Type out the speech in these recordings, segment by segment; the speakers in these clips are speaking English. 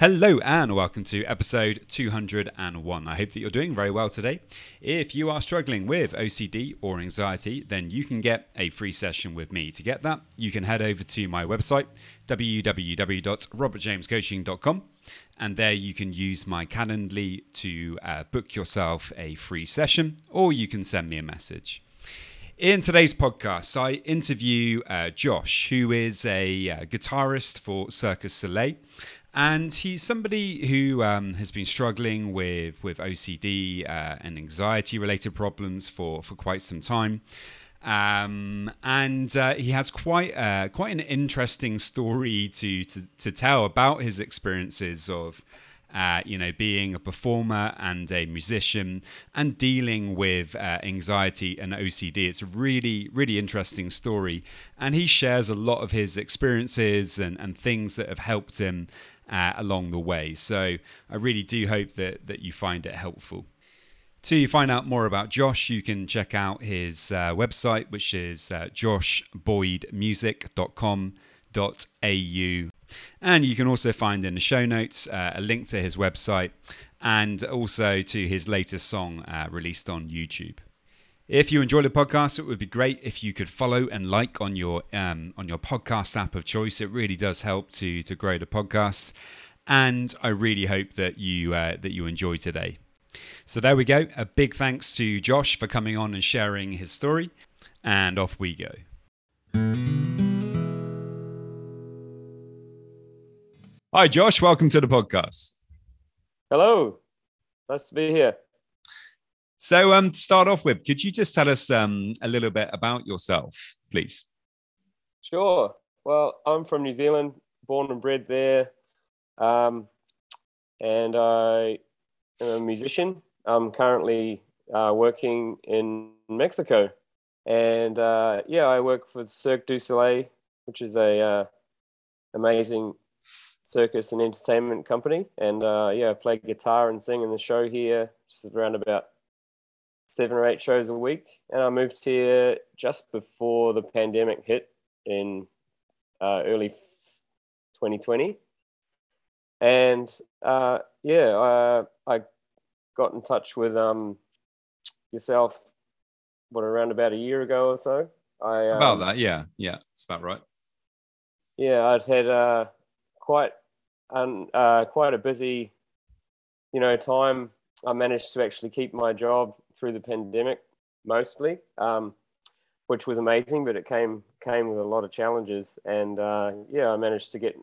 Hello and welcome to episode 201. I hope that you're doing very well today. If you are struggling with OCD or anxiety, then you can get a free session with me. To get that, you can head over to my website, www.robertjamescoaching.com, and there you can use my Calendly to uh, book yourself a free session, or you can send me a message. In today's podcast, I interview uh, Josh, who is a uh, guitarist for Cirque du Soleil and he's somebody who um, has been struggling with with OCD uh, and anxiety related problems for for quite some time. Um, and uh, he has quite uh, quite an interesting story to, to to tell about his experiences of uh, you know, being a performer and a musician and dealing with uh, anxiety and OCD. It's a really, really interesting story. And he shares a lot of his experiences and, and things that have helped him uh, along the way. So I really do hope that, that you find it helpful. To find out more about Josh, you can check out his uh, website, which is uh, joshboydmusic.com.au. And you can also find in the show notes uh, a link to his website and also to his latest song uh, released on YouTube. If you enjoy the podcast, it would be great if you could follow and like on your um, on your podcast app of choice. It really does help to to grow the podcast, and I really hope that you uh, that you enjoy today. So there we go. A big thanks to Josh for coming on and sharing his story, and off we go. Hi, Josh. Welcome to the podcast. Hello. Nice to be here. So, um, to start off with, could you just tell us um, a little bit about yourself, please? Sure. Well, I'm from New Zealand, born and bred there, um, and I am a musician. I'm currently uh, working in Mexico, and uh, yeah, I work for Cirque du Soleil, which is a uh, amazing circus and entertainment company. And uh, yeah, I play guitar and sing in the show here, just around about seven or eight shows a week. And I moved here just before the pandemic hit in uh, early 2020. And uh, yeah, uh, I got in touch with um, yourself, what, around about a year ago or so. I, um, about that, yeah, yeah, it's about right. Yeah, I'd had uh, quite uh, quite a busy, you know, time. I managed to actually keep my job through the pandemic mostly, um, which was amazing. But it came came with a lot of challenges, and uh, yeah, I managed to get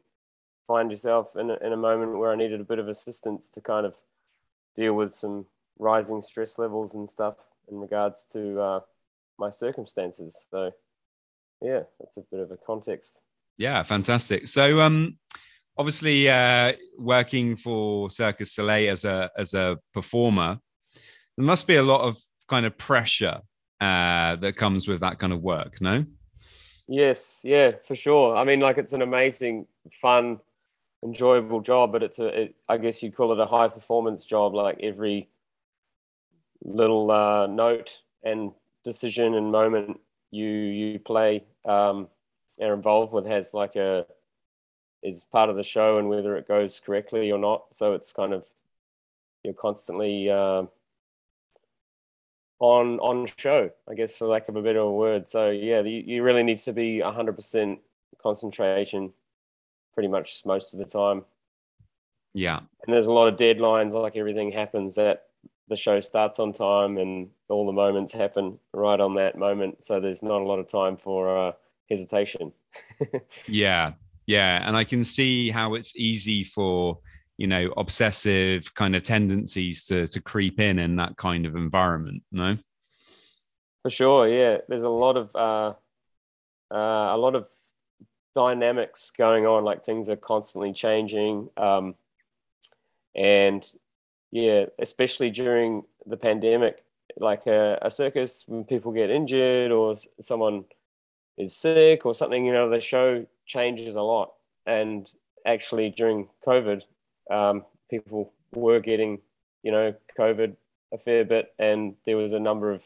find yourself in a, in a moment where I needed a bit of assistance to kind of deal with some rising stress levels and stuff in regards to uh, my circumstances. So yeah, that's a bit of a context. Yeah, fantastic. So um obviously uh working for Cirque du Soleil as a as a performer, there must be a lot of kind of pressure uh, that comes with that kind of work, no? Yes, yeah, for sure. I mean, like it's an amazing, fun, enjoyable job, but it's a, it, I guess you'd call it a high performance job. Like every little uh, note and decision and moment you you play um, are involved with has like a is part of the show and whether it goes correctly or not. So it's kind of you're constantly uh, on on show, I guess, for lack of a better word. So yeah, you, you really need to be hundred percent concentration, pretty much most of the time. Yeah, and there's a lot of deadlines. Like everything happens that the show starts on time, and all the moments happen right on that moment. So there's not a lot of time for uh, hesitation. yeah, Yeah, and I can see how it's easy for you know obsessive kind of tendencies to to creep in in that kind of environment. No, for sure. Yeah, there's a lot of uh, uh, a lot of dynamics going on. Like things are constantly changing, um, and yeah, especially during the pandemic, like a, a circus when people get injured or someone is sick or something, you know, the show changes a lot. And actually, during COVID, um, people were getting, you know, COVID a fair bit, and there was a number of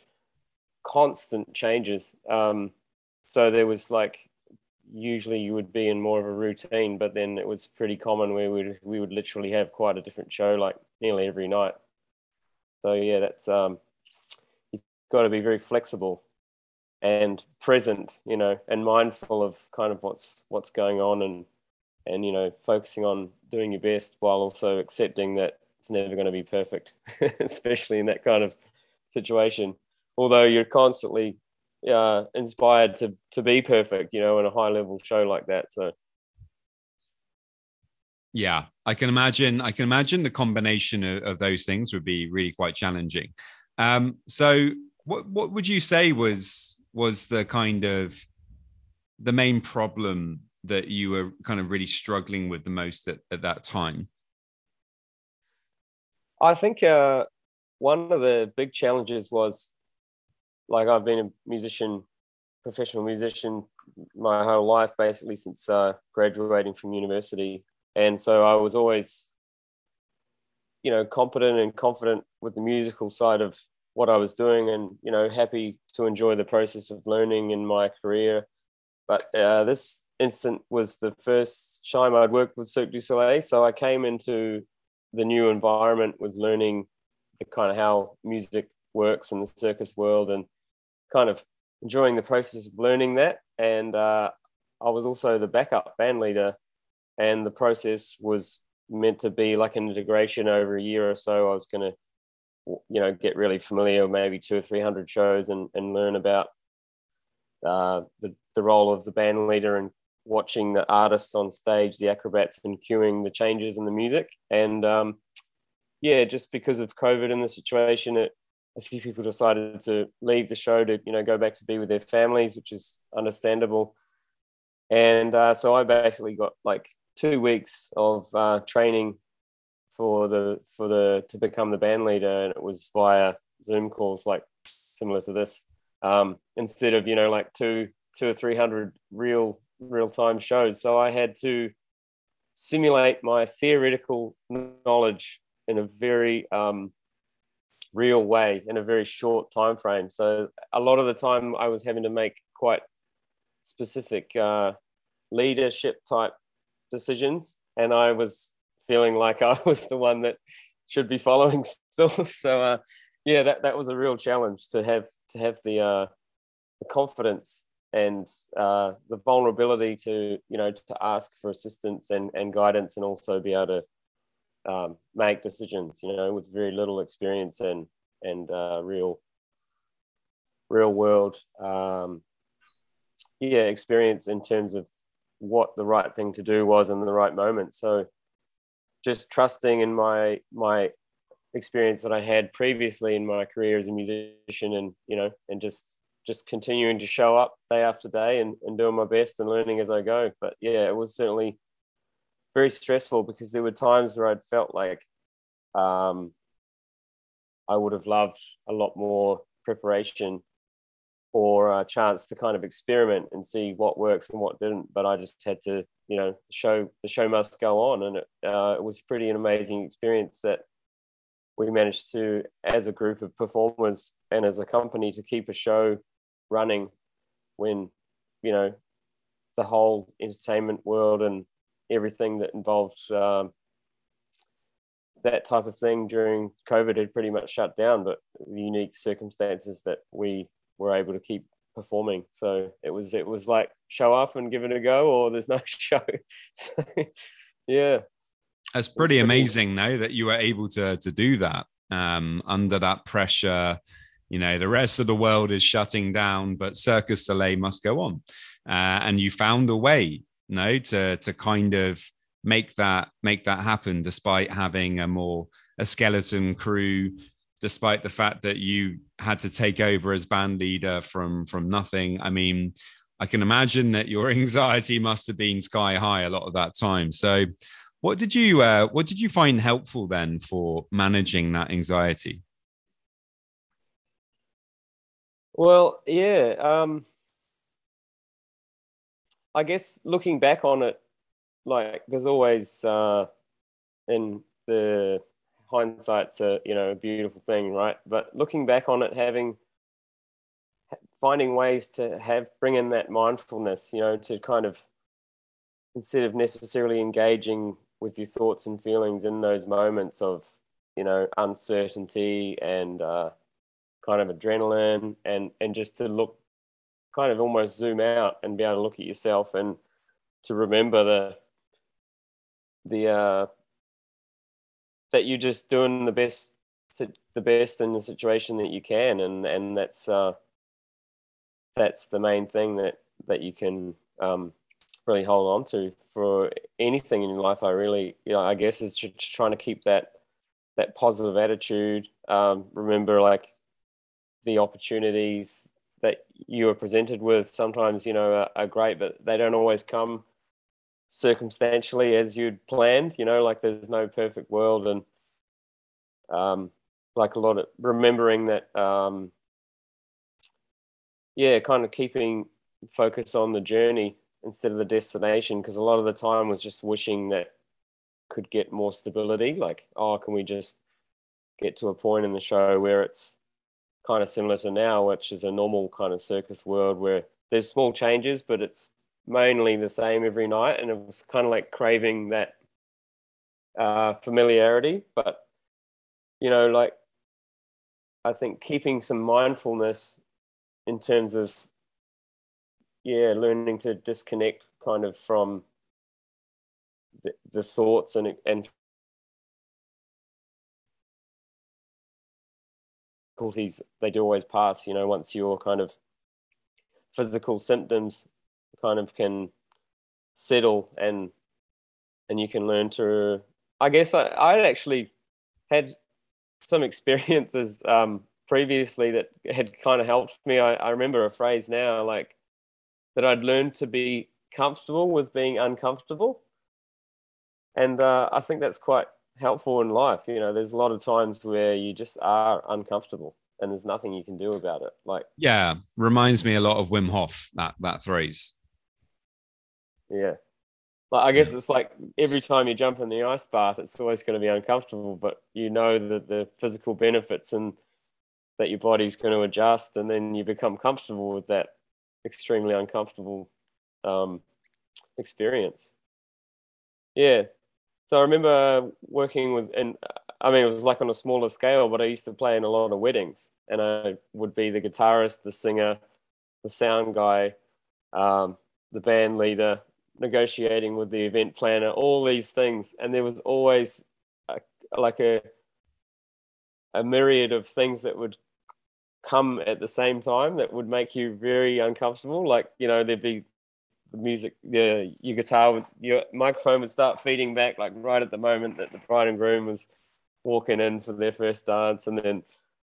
constant changes. Um, so there was like usually you would be in more of a routine, but then it was pretty common where we we would literally have quite a different show like nearly every night. So yeah, that's um, you've got to be very flexible and present, you know, and mindful of kind of what's what's going on and and you know focusing on doing your best while also accepting that it's never going to be perfect, especially in that kind of situation. Although you're constantly uh, inspired to to be perfect, you know, in a high level show like that. So yeah, I can imagine. I can imagine the combination of, of those things would be really quite challenging. Um, so, what what would you say was was the kind of the main problem that you were kind of really struggling with the most at, at that time? I think uh, one of the big challenges was like I've been a musician, professional musician my whole life, basically since uh, graduating from university. And so I was always, you know, competent and confident with the musical side of what I was doing and, you know, happy to enjoy the process of learning in my career. But uh, this instant was the first time I'd worked with Cirque du Soleil. So I came into the new environment with learning the kind of how music works in the circus world and kind of enjoying the process of learning that. And uh, I was also the backup band leader, and the process was meant to be like an integration over a year or so. I was going to, you know, get really familiar, maybe two or three hundred shows, and and learn about uh, the the role of the band leader and watching the artists on stage, the acrobats, and cueing the changes in the music. And um, yeah, just because of COVID and the situation, it a few people decided to leave the show to you know go back to be with their families, which is understandable. And uh, so I basically got like two weeks of uh, training for the for the to become the band leader, and it was via Zoom calls, like similar to this, um, instead of you know like two two or three hundred real real time shows. So I had to simulate my theoretical knowledge in a very um, real way in a very short time frame. So a lot of the time I was having to make quite specific uh, leadership type decisions, and I was feeling like I was the one that should be following still. So uh, yeah, that that was a real challenge to have to have the uh, the confidence and uh, the vulnerability to you know to ask for assistance and, and guidance and also be able to um, make decisions, you know, with very little experience and and uh, real real world um, yeah experience in terms of what the right thing to do was in the right moment. So just trusting in my my experience that I had previously in my career as a musician and you know and just just continuing to show up day after day and, and doing my best and learning as I go. But yeah, it was certainly very stressful because there were times where I'd felt like um, I would have loved a lot more preparation or a chance to kind of experiment and see what works and what didn't. But I just had to, you know, show the show must go on, and it, uh, it was pretty an amazing experience that we managed to, as a group of performers and as a company, to keep a show running when, you know, the whole entertainment world and everything that involved um, that type of thing during COVID had pretty much shut down, but the unique circumstances that we were able to keep performing. So it was it was like show up and give it a go, or there's no show. so, yeah, that's pretty amazing now that you were able to to do that um, under that pressure. You know, the rest of the world is shutting down, but Cirque du Soleil must go on, uh, and you found a way no, to to kind of make that make that happen, despite having a more a skeleton crew, despite the fact that you had to take over as band leader from from nothing. I mean, I can imagine that your anxiety must have been sky high a lot of that time. So, what did you uh, what did you find helpful then for managing that anxiety? Well, yeah. Um, I guess looking back on it, like there's always uh, in the hindsight's a you know a beautiful thing, right? But looking back on it, having finding ways to have bring in that mindfulness, you know, to kind of instead of necessarily engaging with your thoughts and feelings in those moments of you know uncertainty and uh, kind of adrenaline and and just to look kind of almost zoom out and be able to look at yourself and to remember the the uh, that you're just doing the best the best in the situation that you can and and that's uh, that's the main thing that that you can um, really hold on to for anything in your life. I really, you know, I guess is just trying to keep that that positive attitude. Um, remember, like the opportunities that you are presented with sometimes, you know, are, are great, but they don't always come circumstantially as you'd planned. You know, like there's no perfect world, and um, like a lot of remembering that. Um, yeah, kind of keeping focus on the journey instead of the destination because a lot of the time was just wishing that could get more stability like oh can we just get to a point in the show where it's kind of similar to now which is a normal kind of circus world where there's small changes but it's mainly the same every night and it was kind of like craving that uh, familiarity. But you know like i think keeping some mindfulness in terms of yeah learning to disconnect kind of from the, the thoughts and and difficulties they do always pass you know once your kind of physical symptoms kind of can settle and and you can learn to i guess i i actually had some experiences um previously that had kind of helped me. I, I remember a phrase now like that I'd learned to be comfortable with being uncomfortable. And uh, I think that's quite helpful in life. You know, there's a lot of times where you just are uncomfortable and there's nothing you can do about it. Like, yeah, reminds me a lot of Wim Hof, that, that phrase. Yeah. Like, I guess it's like every time you jump in the ice bath, it's always going to be uncomfortable, but you know that the physical benefits and that your body's going to adjust and then you become comfortable with that extremely uncomfortable um, experience. Yeah. So i remember working with and i mean it was like on a smaller scale but i used to play in a lot of weddings and i would be the guitarist the singer the sound guy um, the band leader negotiating with the event planner all these things and there was always a, like a a myriad of things that would come at the same time that would make you very uncomfortable. Like, you know, there'd be the music, yeah, your guitar, your microphone would start feeding back, like right at the moment that the bride and groom was walking in for their first dance. And then,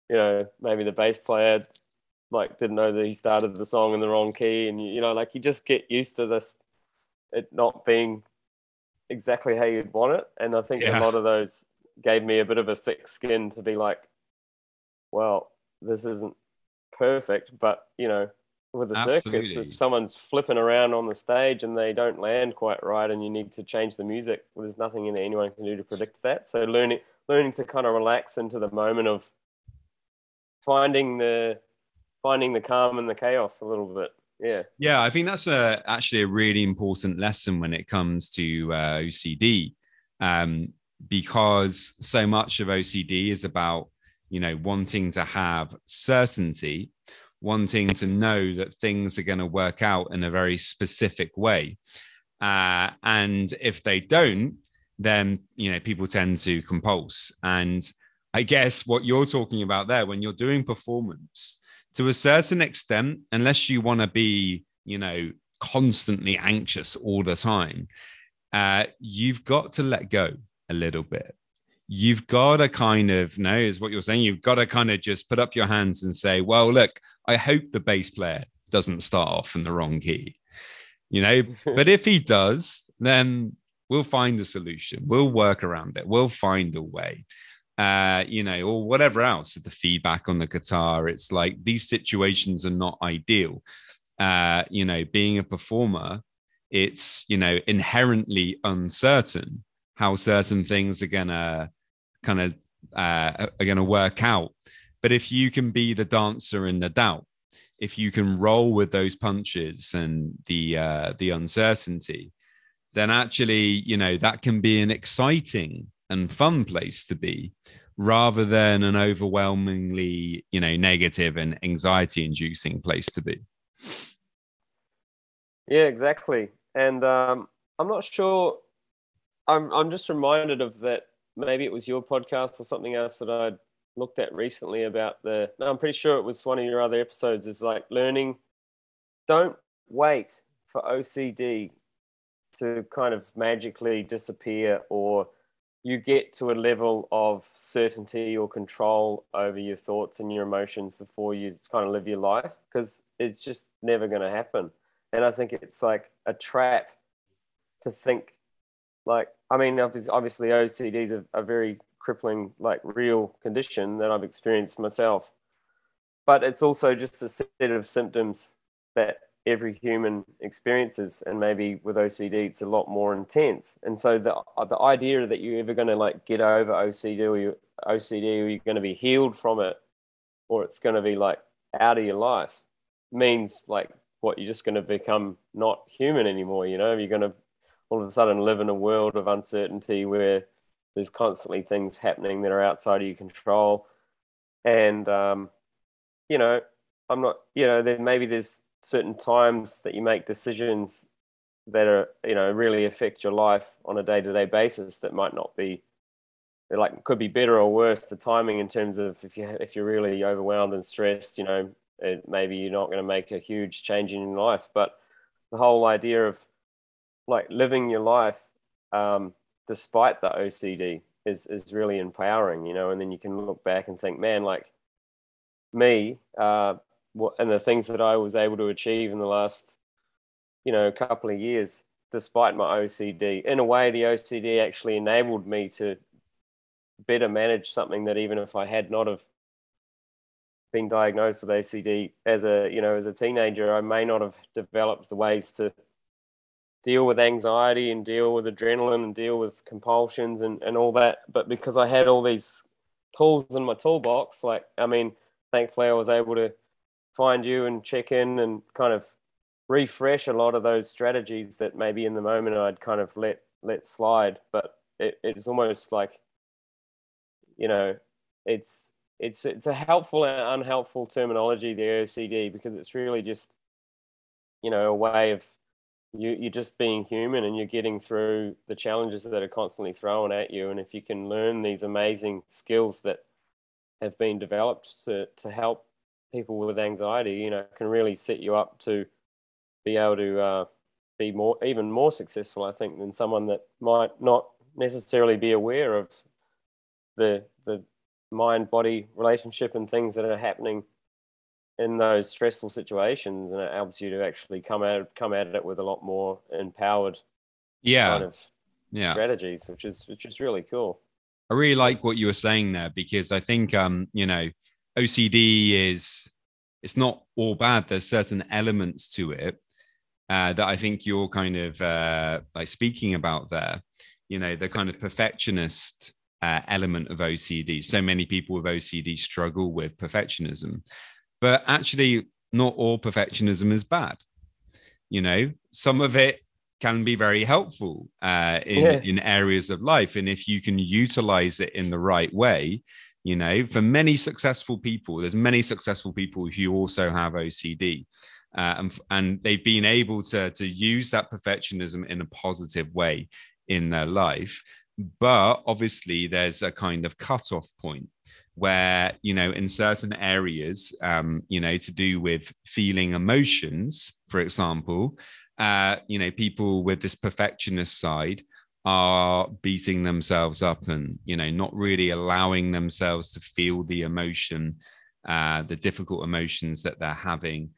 you know, maybe the bass player like didn't know that he started the song in the wrong key. And, you know, like you just get used to this, it not being exactly how you'd want it. And I think yeah. a lot of those gave me a bit of a thick skin to be like, well, this isn't perfect, but you know, with the circus, if someone's flipping around on the stage and they don't land quite right, and you need to change the music, well, there's nothing in anyone can do to predict that. So learning learning to kind of relax into the moment of finding the finding the calm and the chaos a little bit. Yeah. Yeah, I think that's a, actually a really important lesson when it comes to uh, OCD, um, because so much of OCD is about you know, wanting to have certainty, wanting to know that things are going to work out in a very specific way. Uh, and if they don't, then, you know, people tend to compulse. And I guess what you're talking about there, when you're doing performance, to a certain extent, unless you want to be, you know, constantly anxious all the time, uh, you've got to let go a little bit. You've got to kind of know is what you're saying. You've got to kind of just put up your hands and say, well, look, I hope the bass player doesn't start off in the wrong key, you know. but if he does, then we'll find a solution. We'll work around it. We'll find a way uh, you know, or whatever else, the feedback on the guitar. It's like these situations are not ideal. Uh, you know, being a performer, it's, you know, inherently uncertain how certain things are gonna kind of uh, are gonna work out. But if you can be the dancer in the doubt, if you can roll with those punches and the uh, the uncertainty, then actually, you know, that can be an exciting and fun place to be rather than an overwhelmingly you know negative and anxiety inducing place to be. Yeah exactly. And um, i'm not sure I'm, I'm just reminded of that maybe it was your podcast or something else that i looked at recently about the no i'm pretty sure it was one of your other episodes is like learning don't wait for ocd to kind of magically disappear or you get to a level of certainty or control over your thoughts and your emotions before you kind of live your life because it's just never going to happen. And I think it's like a trap to think like, I mean, obviously OCD is a, a very crippling, like real condition that I've experienced myself. But it's also just a set of symptoms that every human experiences and maybe with ocd it's a lot more intense. And so the the idea that you're ever going to like get over ocd or you ocd or you're going to be healed from it or it's going to be like out of your life means like what you're just going to become not human anymore you know? You're going to all of a sudden live in a world of uncertainty where there's constantly things happening that are outside of your control. And um, you know i'm not you know then maybe there's certain times that you make decisions that are you know really affect your life on a day-to-day basis that might not be like could be better or worse. The timing in terms of if you if you're really overwhelmed and stressed you know it, maybe you're not going to make a huge change in your life. But the whole idea of like living your life um, despite the OCD is is really empowering you know and then you can look back and think man like me uh, what and the things that I was able to achieve in the last, you know, couple of years, despite my OCD. In a way, the OCD actually enabled me to better manage something that even if I had not have been diagnosed with OCD as a you know as a teenager, I may not have developed the ways to deal with anxiety and deal with adrenaline and deal with compulsions and, and all that. But because I had all these tools in my toolbox, like I mean, thankfully I was able to find you and check in and kind of refresh a lot of those strategies that maybe in the moment I'd kind of let let slide. But it, it's almost like, you know, it's it's it's a helpful and unhelpful terminology, the OCD, because it's really just, you know, a way of you you're just being human and you're getting through the challenges that are constantly thrown at you. And if you can learn these amazing skills that have been developed to to help people with anxiety, you know, can really set you up to be able to uh, be more, even more successful, I think, than someone that might not necessarily be aware of the the mind body relationship and things that are happening in those stressful situations, and it helps you to actually come out come at it with a lot more empowered, yeah, kind of yeah. strategies, which is which is really cool. I really like what you were saying there because I think um, you know OCD is it's not all bad. There's certain elements to it uh, that I think you're kind of uh, like speaking about there. You know, the kind of perfectionist uh, element of OCD. So many people with OCD struggle with perfectionism, but actually, not all perfectionism is bad. You know, some of it can be very helpful uh, in, yeah. in areas of life. And if you can utilize it in the right way, you know for many successful people there's many successful people who also have ocd uh, and, and they've been able to to use that perfectionism in a positive way in their life. But obviously there's a kind of cutoff point where you know in certain areas um, you know to do with feeling emotions for example uh, you know, people with this perfectionist side are beating themselves up and you know not really allowing themselves to feel the emotion uh, the difficult emotions that they're having.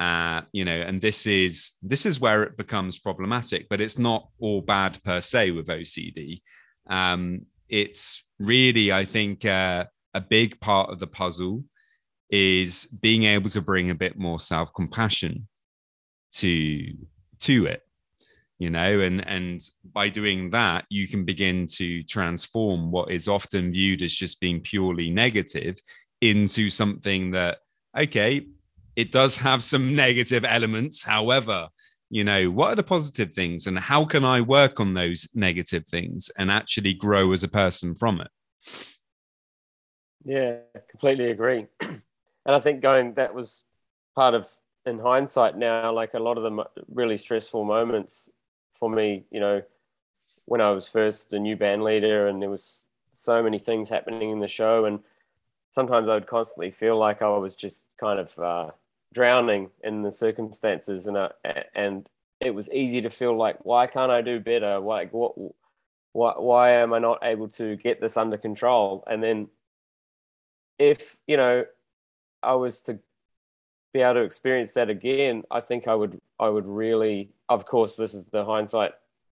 Uh, you know and this is this is where it becomes problematic but it's not all bad per se with ocd um, it's really i think uh, a big part of the puzzle is being able to bring a bit more self-compassion to to it you know and and by doing that you can begin to transform what is often viewed as just being purely negative into something that okay it does have some negative elements. However you know what are the positive things and how can i work on those negative things and actually grow as a person from it? Yeah completely agree. And i think going that was part of in hindsight now like a lot of the really stressful moments for me, you know, when I was first a new band leader and there was so many things happening in the show and sometimes I would constantly feel like I was just kind of uh, drowning in the circumstances and uh, and it was easy to feel like why can't I do better? Like what why, why am I not able to get this under control? And then if you know I was to be able to experience that again, I think I would I would really of course this is the hindsight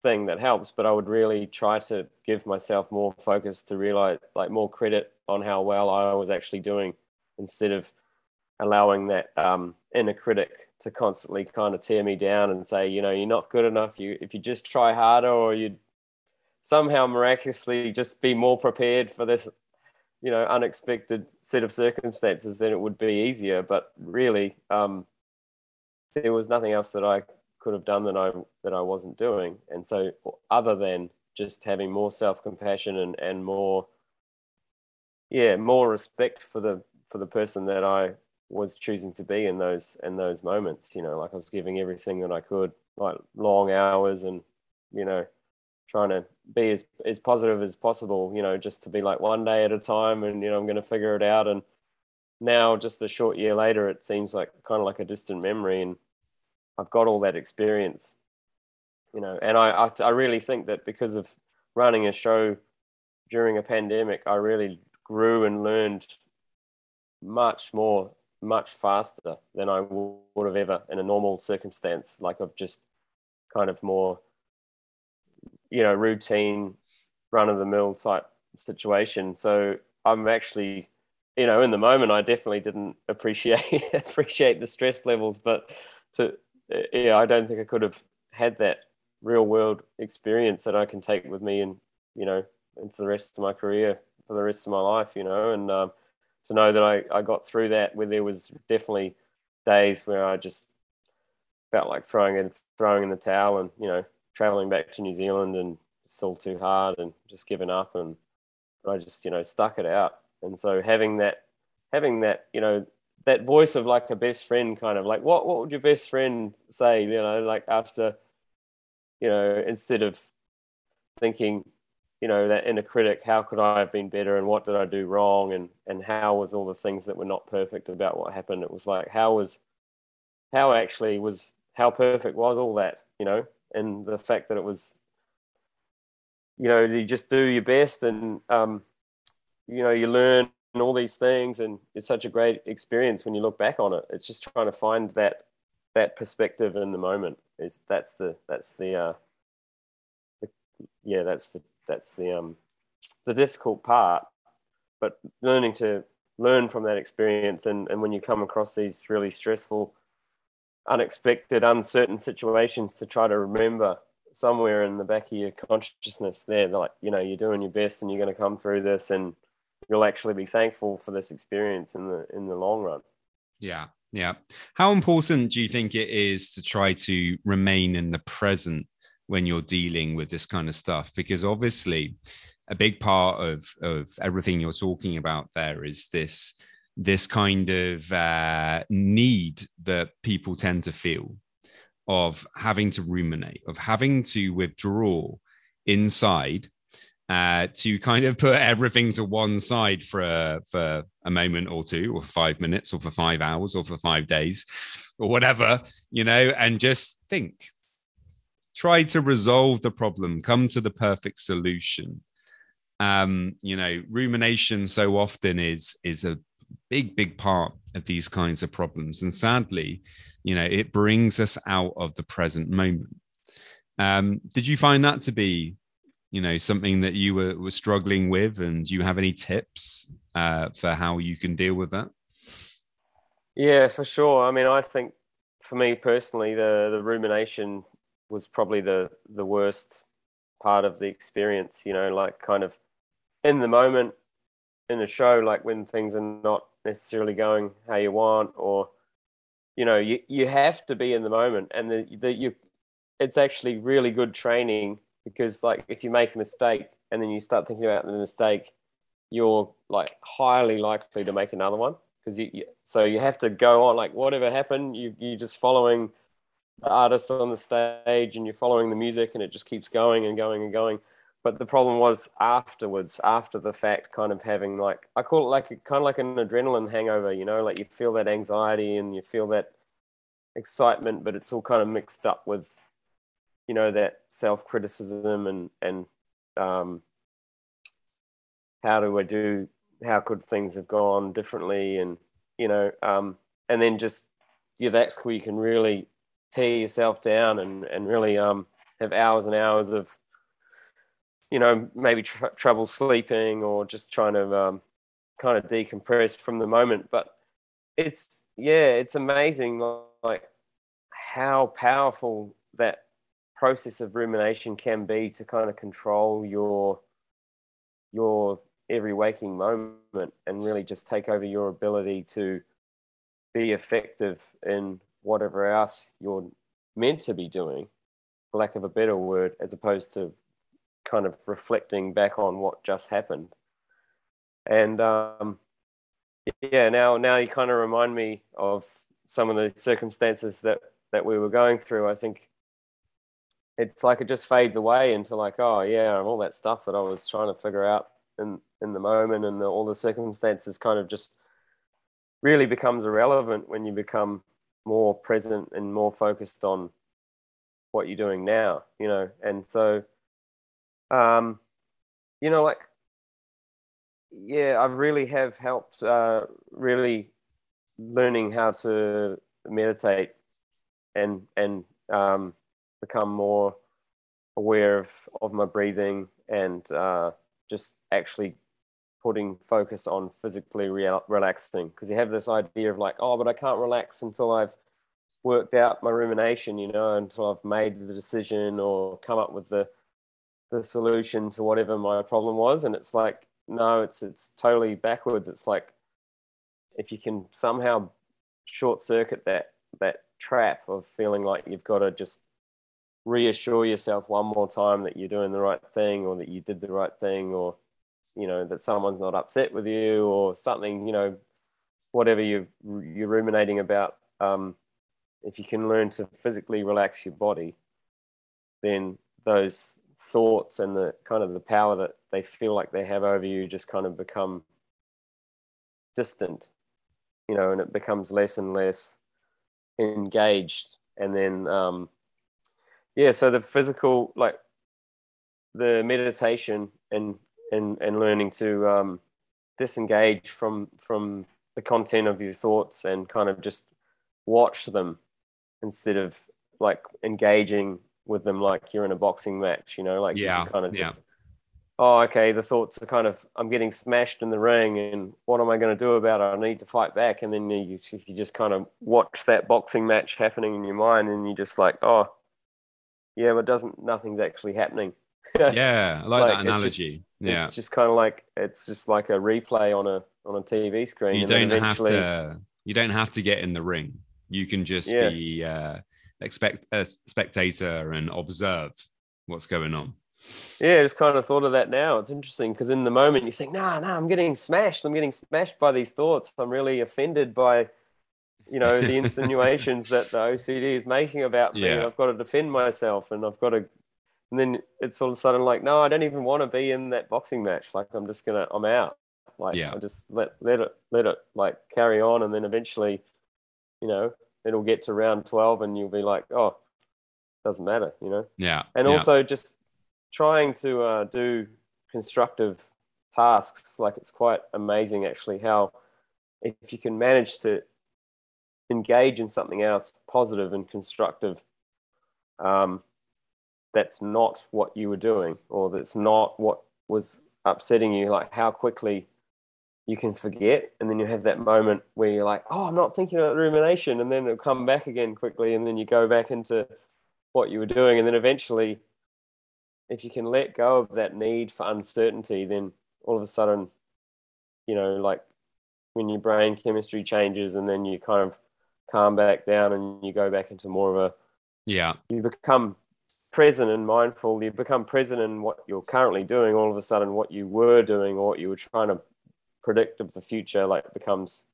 thing that helps, but I would really try to give myself more focus to realize like more credit on how well I was actually doing instead of allowing that um, inner critic to constantly kind of tear me down and say, you know, you're not good enough. You if you just try harder or you'd somehow miraculously just be more prepared for this you know unexpected set of circumstances, then it would be easier. But really, um, there was nothing else that I could have done that I that I wasn't doing. And so, other than just having more self compassion and and more, yeah, more respect for the for the person that I was choosing to be in those in those moments. You know, like I was giving everything that I could, like long hours, and you know, trying to be as, as positive as possible, you know, just to be like one day at a time and, you know, I'm going to figure it out. And now just a short year later, it seems like kind of like a distant memory. And I've got all that experience, you know, and I, I, I really think that because of running a show during a pandemic, I really grew and learned much more, much faster than I would have ever in a normal circumstance, like of just kind of more you know routine run of the mill type situation. So i'm actually you know in the moment i definitely didn't appreciate appreciate the stress levels but to yeah i don't think i could have had that real world experience that i can take with me and you know into the rest of my career for the rest of my life you know and um, to know that I, I got through that where there was definitely days where i just felt like throwing in throwing in the towel and you know traveling back to New Zealand and still too hard and just giving up and I just you know stuck it out. And so having that having that you know that voice of like a best friend kind of like what what would your best friend say you know like after you know instead of thinking you know that inner critic how could i have been better and what did i do wrong and and how was all the things that were not perfect about what happened? It was like how was how actually was how perfect was all that you know? And the fact that it was you know you just do your best and um, you know you learn all these things and it's such a great experience when you look back on it. It's just trying to find that that perspective in the moment is that's the that's the uh the, yeah that's the that's the um the difficult part. But learning to learn from that experience and and when you come across these really stressful unexpected, uncertain situations to try to remember somewhere in the back of your consciousness there, like, you know, you're doing your best and you're going to come through this and you'll actually be thankful for this experience in the in the long run. Yeah. Yeah. How important do you think it is to try to remain in the present when you're dealing with this kind of stuff? Because obviously a big part of of everything you're talking about there is this this kind of uh, need that people tend to feel of having to ruminate, of having to withdraw inside uh, to kind of put everything to one side for a, for a moment or two, or five minutes, or for five hours, or for five days, or whatever, you know, and just think, try to resolve the problem, come to the perfect solution. Um, you know, rumination so often is is a big, big part of these kinds of problems. And sadly, you know, it brings us out of the present moment. Um, did you find that to be, you know, something that you were, were struggling with? And do you have any tips uh, for how you can deal with that? Yeah, for sure. I mean, I think for me personally, the the rumination was probably the the worst part of the experience. You know, like kind of in the moment in a show, like when things are not necessarily going how you want, or you know, you you have to be in the moment, and the the you, it's actually really good training because like if you make a mistake and then you start thinking about the mistake, you're like highly likely to make another one because you, you, so you have to go on like whatever happened you you're just following the artist on the stage and you're following the music and it just keeps going and going and going. But the problem was afterwards after the fact kind of having like i call it like a, kind of like an adrenaline hangover you know like you feel that anxiety and you feel that excitement but it's all kind of mixed up with you know that self-criticism and and um, how do i do how could things have gone differently and you know um, and then just yeah that's where you can really tear yourself down and and really um, have hours and hours of you know maybe tr- trouble sleeping or just trying to um, kind of decompress from the moment. But it's yeah it's amazing like how powerful that process of rumination can be to kind of control your your every waking moment and really just take over your ability to be effective in whatever else you're meant to be doing, for lack of a better word, as opposed to kind of reflecting back on what just happened. And um, yeah, now now you kind of remind me of some of the circumstances that that we were going through. I think it's like it just fades away into like, oh yeah, all that stuff that I was trying to figure out in in the moment and the, all the circumstances kind of just really becomes irrelevant when you become more present and more focused on what you're doing now you know? And so um you know like yeah i really have helped uh really learning how to meditate and and um become more aware of of my breathing and uh just actually putting focus on physically re- relaxing. Because you have this idea of like oh but i can't relax until i've worked out my rumination you know until i've made the decision or come up with the the solution to whatever my problem was. And it's like no it's it's totally backwards. It's like if you can somehow short circuit that that trap of feeling like you've got to just reassure yourself one more time that you're doing the right thing or that you did the right thing or you know that someone's not upset with you or something you know whatever you you're ruminating about um, if you can learn to physically relax your body then those thoughts and the kind of the power that they feel like they have over you just kind of become distant you know and it becomes less and less engaged. And then um yeah so the physical like the meditation and and and learning to um, disengage from from the content of your thoughts and kind of just watch them instead of like engaging with them like you're in a boxing match you know like yeah kind of yeah. just oh okay the thoughts are kind of i'm getting smashed in the ring and what am i going to do about it i need to fight back and then you, you just kind of watch that boxing match happening in your mind and you just like oh yeah but doesn't nothing's actually happening yeah i like, like that analogy yeah it's just kind of like it's just like a replay on a on a tv screen you don't have to you don't have to get in the ring you can just yeah. be uh expect a spectator and observe what's going on yeah, I just kind of thought of that now. It's interesting because in the moment you think, nah, nah, I'm getting smashed. I'm getting smashed by these thoughts. I'm really offended by, you know, the insinuations that the OCD is making about me. Yeah. I've got to defend myself and I've got to and then it's all of a sudden like, no, I don't even want to be in that boxing match. Like I'm just gonna, I'm out. Like yeah. I just let let it let it like carry on, and then eventually, you know, it'll get to round twelve, and you'll be like, oh, doesn't matter, you know. Yeah. And yeah. also just trying to uh, do constructive tasks. Like it's quite amazing actually how if you can manage to engage in something else positive and constructive, um, that's not what you were doing or that's not what was upsetting you, like how quickly you can forget and then you have that moment where you're like oh i'm not thinking about rumination and then it'll come back again quickly and then you go back into what you were doing and then eventually if you can let go of that need for uncertainty then all of a sudden you know like when your brain chemistry changes and then you kind of calm back down and you go back into more of a yeah. you become present and mindful. You become present in what you're currently doing. All of a sudden what you were doing or what you were trying to predict of the future like becomes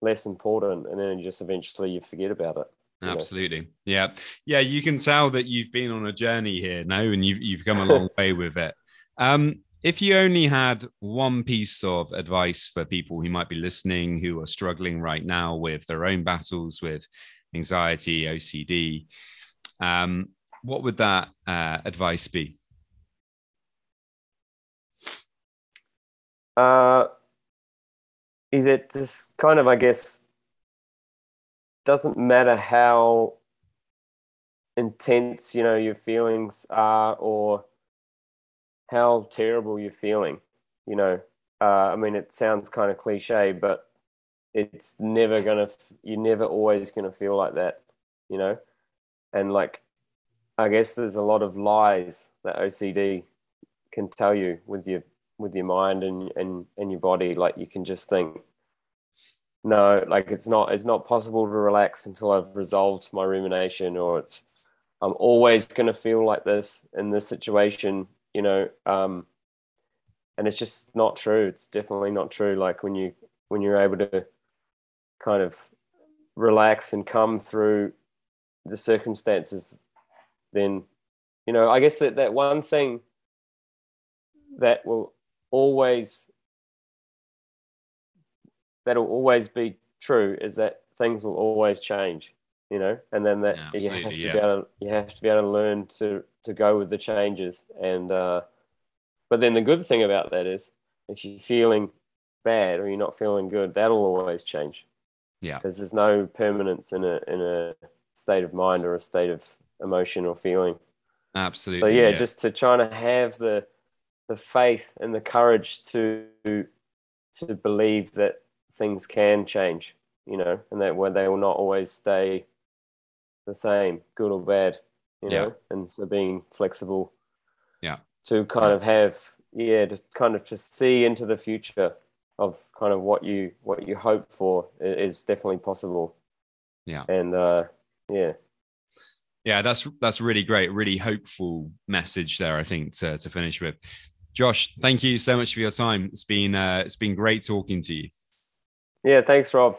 less important and then just eventually you forget about it absolutely know? yeah. Yeah you can tell that you've been on a journey here now and you've, you've come a long way with it. Um if you only had one piece of advice for people who might be listening who are struggling right now with their own battles with anxiety ocd um, what would that uh, advice be? Uh is it just kind of, I guess, doesn't matter how intense, you know, your feelings are or how terrible you're feeling, you know. Uh, I mean, it sounds kind of cliche, but it's never gonna, you're never always gonna feel like that, you know. And like, I guess there's a lot of lies that OCD can tell you with your with your mind and and and your body like you can just think no like it's not it's not possible to relax until i've resolved my rumination or it's i'm always going to feel like this in this situation you know um and it's just not true. It's definitely not true. Like when you when you're able to kind of relax and come through the circumstances then you know i guess that that one thing that will always that'll always be true is that things will always change you know and then that yeah, you have to yeah. be able to, you have to be able to learn to to go with the changes and uh but then the good thing about that is if you're feeling bad or you're not feeling good that'll always change yeah because there's no permanence in a in a state of mind or a state of emotion or feeling absolutely so yeah, yeah. just to try to have the the faith and the courage to to believe that things can change, you know, and that where they will not always stay the same, good or bad, you yeah. know, and so being flexible. Yeah. To kind yeah. of have, yeah, just kind of just see into the future of kind of what you what you hope for is definitely possible. Yeah. And uh, yeah. Yeah, that's that's really great, really hopeful message there. I think to to finish with. Josh, thank you so much for your time. It's been uh, it's been great talking to you. Yeah, thanks, Rob.